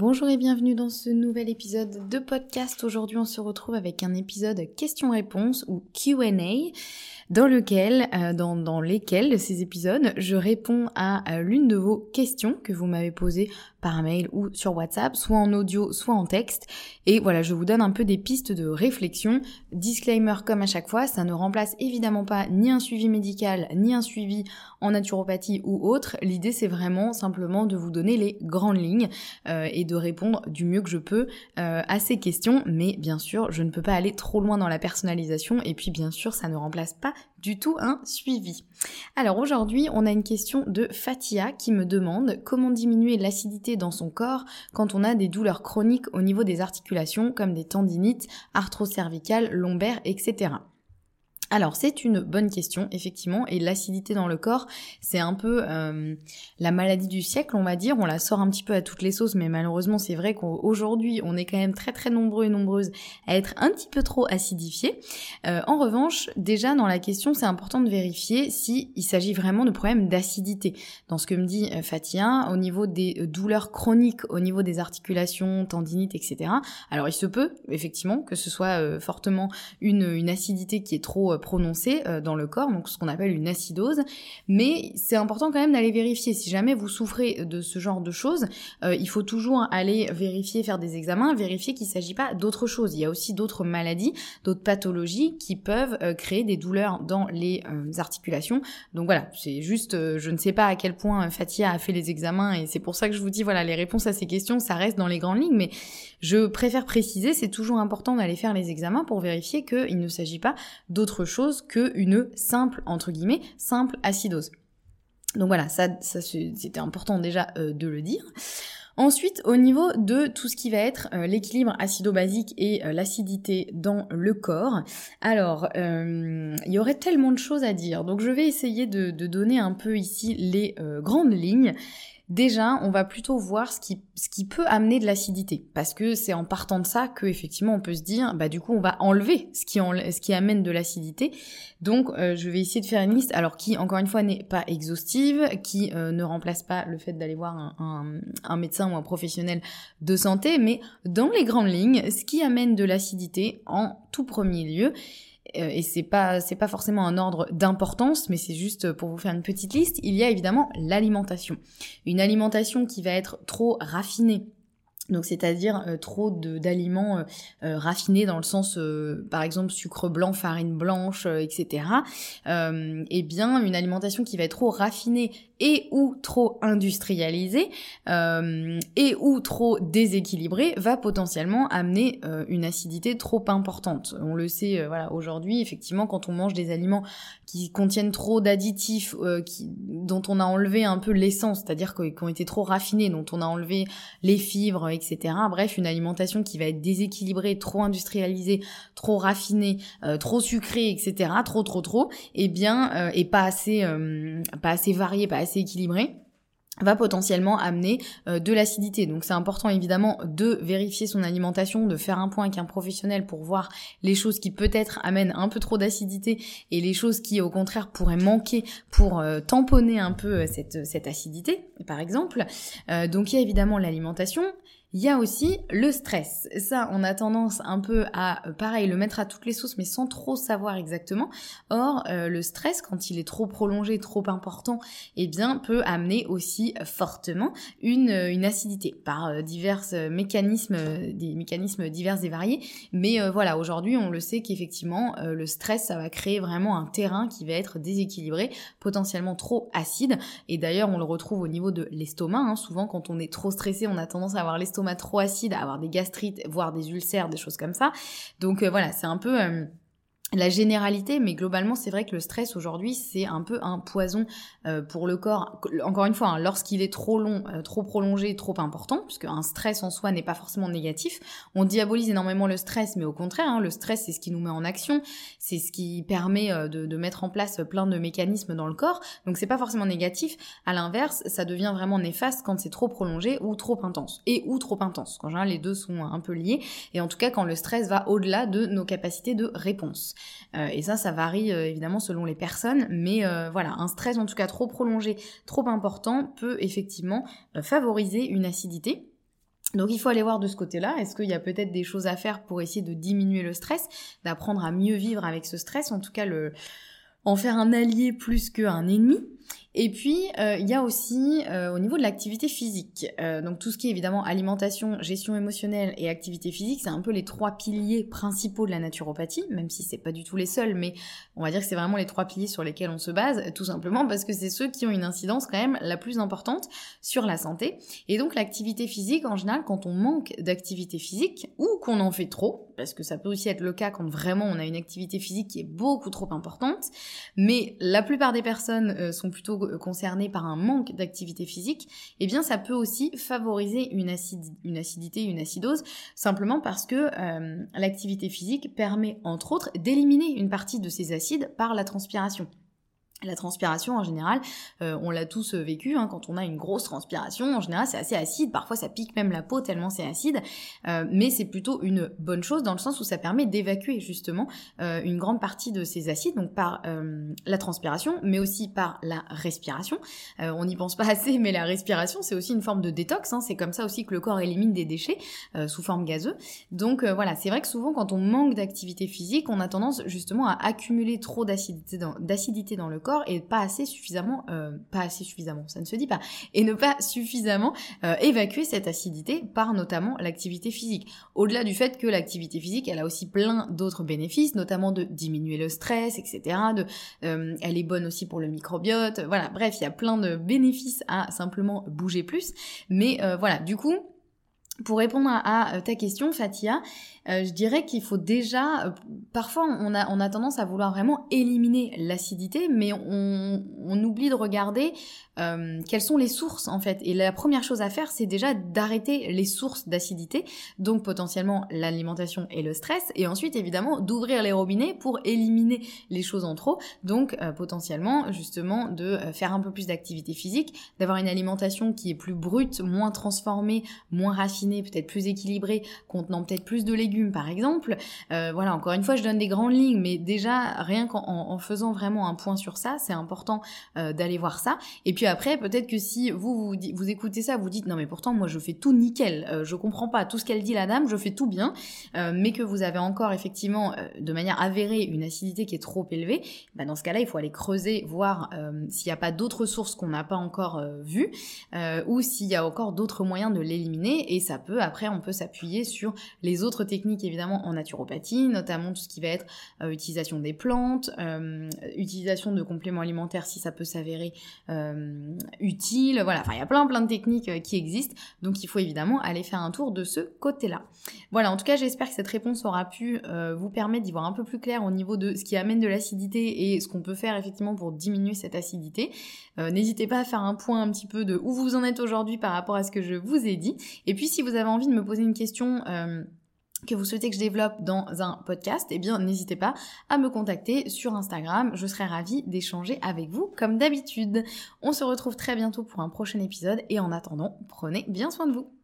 Bonjour et bienvenue dans ce nouvel épisode de podcast. Aujourd'hui, on se retrouve avec un épisode questions-réponses ou Q&A dans lequel, euh, dans, dans lesquels ces épisodes, je réponds à l'une de vos questions que vous m'avez posées par mail ou sur WhatsApp, soit en audio, soit en texte. Et voilà, je vous donne un peu des pistes de réflexion. Disclaimer comme à chaque fois, ça ne remplace évidemment pas ni un suivi médical, ni un suivi en naturopathie ou autre. L'idée c'est vraiment simplement de vous donner les grandes lignes euh, et de répondre du mieux que je peux euh, à ces questions. Mais bien sûr, je ne peux pas aller trop loin dans la personnalisation. Et puis bien sûr, ça ne remplace pas du tout un suivi. Alors aujourd'hui, on a une question de Fatia qui me demande comment diminuer l'acidité dans son corps quand on a des douleurs chroniques au niveau des articulations comme des tendinites, arthrocervicales, lombaires, etc. Alors c'est une bonne question effectivement et l'acidité dans le corps c'est un peu euh, la maladie du siècle on va dire on la sort un petit peu à toutes les sauces mais malheureusement c'est vrai qu'aujourd'hui on est quand même très très nombreux et nombreuses à être un petit peu trop acidifiés. Euh, en revanche déjà dans la question c'est important de vérifier si il s'agit vraiment de problèmes d'acidité. Dans ce que me dit euh, Fatia au niveau des douleurs chroniques au niveau des articulations, tendinites etc. Alors il se peut effectivement que ce soit fortement une, une acidité qui est trop prononcée euh, dans le corps, donc ce qu'on appelle une acidose. Mais c'est important quand même d'aller vérifier. Si jamais vous souffrez de ce genre de choses, euh, il faut toujours aller vérifier, faire des examens, vérifier qu'il ne s'agit pas d'autre chose. Il y a aussi d'autres maladies, d'autres pathologies qui peuvent euh, créer des douleurs dans les articulations. Donc voilà, c'est juste, je ne sais pas à quel point Fatia a fait les examens et c'est pour ça que je vous dis, voilà, les réponses à ces questions, ça reste dans les grandes lignes, mais je préfère préciser, c'est toujours important d'aller faire les examens pour vérifier qu'il ne s'agit pas d'autre chose qu'une simple, entre guillemets, simple acidose. Donc voilà, ça, c'était important déjà euh, de le dire. Ensuite, au niveau de tout ce qui va être euh, l'équilibre acido-basique et euh, l'acidité dans le corps, alors il y aurait tellement de choses à dire, donc je vais essayer de donner un peu ici les grandes lignes Déjà, on va plutôt voir ce qui, peut amener de l'acidité, parce que c'est en partant de ça que effectivement on peut se dire, bah du coup on va enlever ce qui, amène de l'acidité. Donc euh, je vais essayer de faire une liste, alors qui encore une fois n'est pas exhaustive, qui euh, ne remplace pas le fait d'aller voir un, médecin ou un professionnel de santé, mais dans les grandes lignes, ce qui amène de l'acidité en tout premier lieu, et c'est pas c'est pas forcément un ordre d'importance, mais c'est juste pour vous faire une petite liste. Il y a évidemment l'alimentation, une alimentation qui va être trop raffinée donc c'est-à-dire euh, trop d'aliments euh, euh, raffinés dans le sens, par exemple, sucre blanc, farine blanche, etc. eh bien, une alimentation qui va être trop raffinée et ou trop industrialisée et ou trop déséquilibrée va potentiellement amener une acidité trop importante. On le sait, aujourd'hui, effectivement, quand on mange des aliments qui contiennent trop d'additifs, dont on a enlevé un peu l'essence, c'est-à-dire qu'ils ont été trop raffinés, dont on a enlevé les fibres. Bref, une alimentation qui va être déséquilibrée, trop industrialisée, trop raffinée, euh, trop sucrée, etc. Trop, trop, trop, et eh bien, euh, et pas assez, euh, pas assez variée, pas assez équilibrée va potentiellement amener de l'acidité. Donc c'est important évidemment de vérifier son alimentation, de faire un point avec un professionnel pour voir les choses qui peut-être amènent un peu trop d'acidité et les choses qui au contraire pourraient manquer pour tamponner un peu cette, cette acidité par exemple. donc il y a évidemment l'alimentation, Il y a aussi le stress. Ça, on a tendance un peu à, euh, pareil, le mettre à toutes les sauces, mais sans trop savoir exactement. Or, euh, le stress, quand il est trop prolongé, trop important, eh bien, peut amener aussi fortement une, euh, une acidité par divers mécanismes, des mécanismes divers et variés. Mais voilà, aujourd'hui, on le sait qu'effectivement, le stress, ça va créer vraiment un terrain qui va être déséquilibré, potentiellement trop acide. Et d'ailleurs, on le retrouve au niveau de l'estomac. Hein. Souvent, quand on est trop stressé, on a tendance à avoir l'estomac trop acide, avoir des gastrites, voire des ulcères, des choses comme ça. Donc euh, voilà, c'est un peu... Euh, la généralité, mais globalement, c'est vrai que le stress aujourd'hui, c'est un peu un poison euh, pour le corps. Encore une fois, hein, lorsqu'il est trop long, euh, trop prolongé, trop important, puisque un stress en soi n'est pas forcément négatif. On diabolise énormément le stress, mais au contraire, hein, le stress, c'est ce qui nous met en action, c'est ce qui permet euh, de, de, mettre en place plein de mécanismes dans le corps. Donc, c'est pas forcément négatif. À l'inverse, ça devient vraiment néfaste quand c'est trop prolongé ou trop intense, et ou trop intense. En général, les deux sont un peu liés. Et en tout cas, quand le stress va au-delà de nos capacités de réponse. Euh, et ça, ça varie euh, évidemment selon les personnes, mais euh, voilà, un stress en tout cas trop prolongé, trop important, peut effectivement favoriser une acidité. Donc il faut aller voir de ce côté-là, est-ce qu'il y a peut-être des choses à faire pour essayer de diminuer le stress, d'apprendre à mieux vivre avec ce stress, en tout cas le en faire un allié plus qu'un ennemi? Et puis, euh, il y a aussi euh, au niveau de l'activité physique. Euh, donc tout ce qui est évidemment alimentation, gestion émotionnelle et activité physique, c'est un peu les trois piliers principaux de la naturopathie, même si c'est pas du tout les seuls, mais on va dire que c'est vraiment les trois piliers sur lesquels on se base, tout simplement parce que c'est ceux qui ont une incidence quand même la plus importante sur la santé. Et donc l'activité physique, en général, quand on manque d'activité physique ou qu'on en fait trop, parce que ça peut aussi être le cas quand vraiment on a une activité physique qui est beaucoup trop importante, mais la plupart des personnes sont plutôt concernés par un manque d'activité physique, eh bien ça peut aussi favoriser une, une acidité, une acidose, simplement parce que euh, l'activité physique permet entre autres d'éliminer une partie de ces acides par la transpiration. La transpiration en général, euh, on l'a tous euh, vécu, hein, quand on a une grosse transpiration, en général c'est assez acide, parfois ça pique même la peau tellement c'est acide, euh, mais c'est plutôt une bonne chose dans le sens où ça permet d'évacuer justement une grande partie de ces acides, donc par la transpiration, mais aussi par la respiration. on n'y pense pas assez, mais la respiration c'est aussi une forme de détox, hein, c'est comme ça aussi que le corps élimine des déchets sous forme gazeuse. Donc voilà, c'est vrai que souvent quand on manque d'activité physique, on a tendance justement à accumuler trop d'acidité dans, dans le corps et pas assez suffisamment, euh, pas assez suffisamment, ça ne se dit pas, et ne pas suffisamment euh, évacuer cette acidité par notamment l'activité physique. Au-delà du fait que l'activité physique, elle a aussi plein d'autres bénéfices, notamment de diminuer le stress, etc. Euh, elle est bonne aussi pour le microbiote. Voilà, bref, il y a plein de bénéfices à simplement bouger plus. Mais voilà, du coup, pour répondre à, ta question, Fatia, euh, je dirais qu'il faut déjà, euh, parfois on a, on a tendance à vouloir vraiment éliminer l'acidité, mais on, oublie de regarder euh, quelles sont les sources en fait. Et la première chose à faire, c'est déjà d'arrêter les sources d'acidité, donc potentiellement l'alimentation et le stress, et ensuite évidemment d'ouvrir les robinets pour éliminer les choses en trop, donc potentiellement justement de faire un peu plus d'activité physique, d'avoir une alimentation qui est plus brute, moins transformée, moins raffinée, peut-être plus équilibrée, contenant peut-être plus de légumes par exemple. Euh, voilà, encore une fois, je donne des grandes lignes, mais déjà, rien qu'en faisant vraiment un point sur ça, c'est important euh, d'aller voir ça. Et puis après, peut-être que si vous, vous, écoutez ça, vous dites, non mais pourtant, moi, je fais tout nickel, euh, je comprends pas tout ce qu'elle dit la dame, je fais tout bien, mais que vous avez encore effectivement, de manière avérée, une acidité qui est trop élevée, bah, dans ce cas-là, il faut aller creuser, voir s'il n'y a pas d'autres sources qu'on n'a pas encore vues, ou s'il y a encore d'autres moyens de l'éliminer, et ça peut, après, on peut s'appuyer sur les autres techniques évidemment en naturopathie, notamment tout ce qui va être euh, utilisation des plantes, euh, utilisation de compléments alimentaires si ça peut s'avérer euh, utile. Voilà, enfin il y a plein plein de techniques qui existent, donc il faut évidemment aller faire un tour de ce côté-là. Voilà, en tout cas j'espère que cette réponse aura pu vous permettre d'y voir un peu plus clair au niveau de ce qui amène de l'acidité et ce qu'on peut faire effectivement pour diminuer cette acidité. N'hésitez pas à faire un point un petit peu de où vous en êtes aujourd'hui par rapport à ce que je vous ai dit. Et puis si vous avez envie de me poser une question que vous souhaitez que je développe dans un podcast, eh bien n'hésitez pas à me contacter sur Instagram, je serai ravie d'échanger avec vous comme d'habitude. On se retrouve très bientôt pour un prochain épisode et en attendant, prenez bien soin de vous.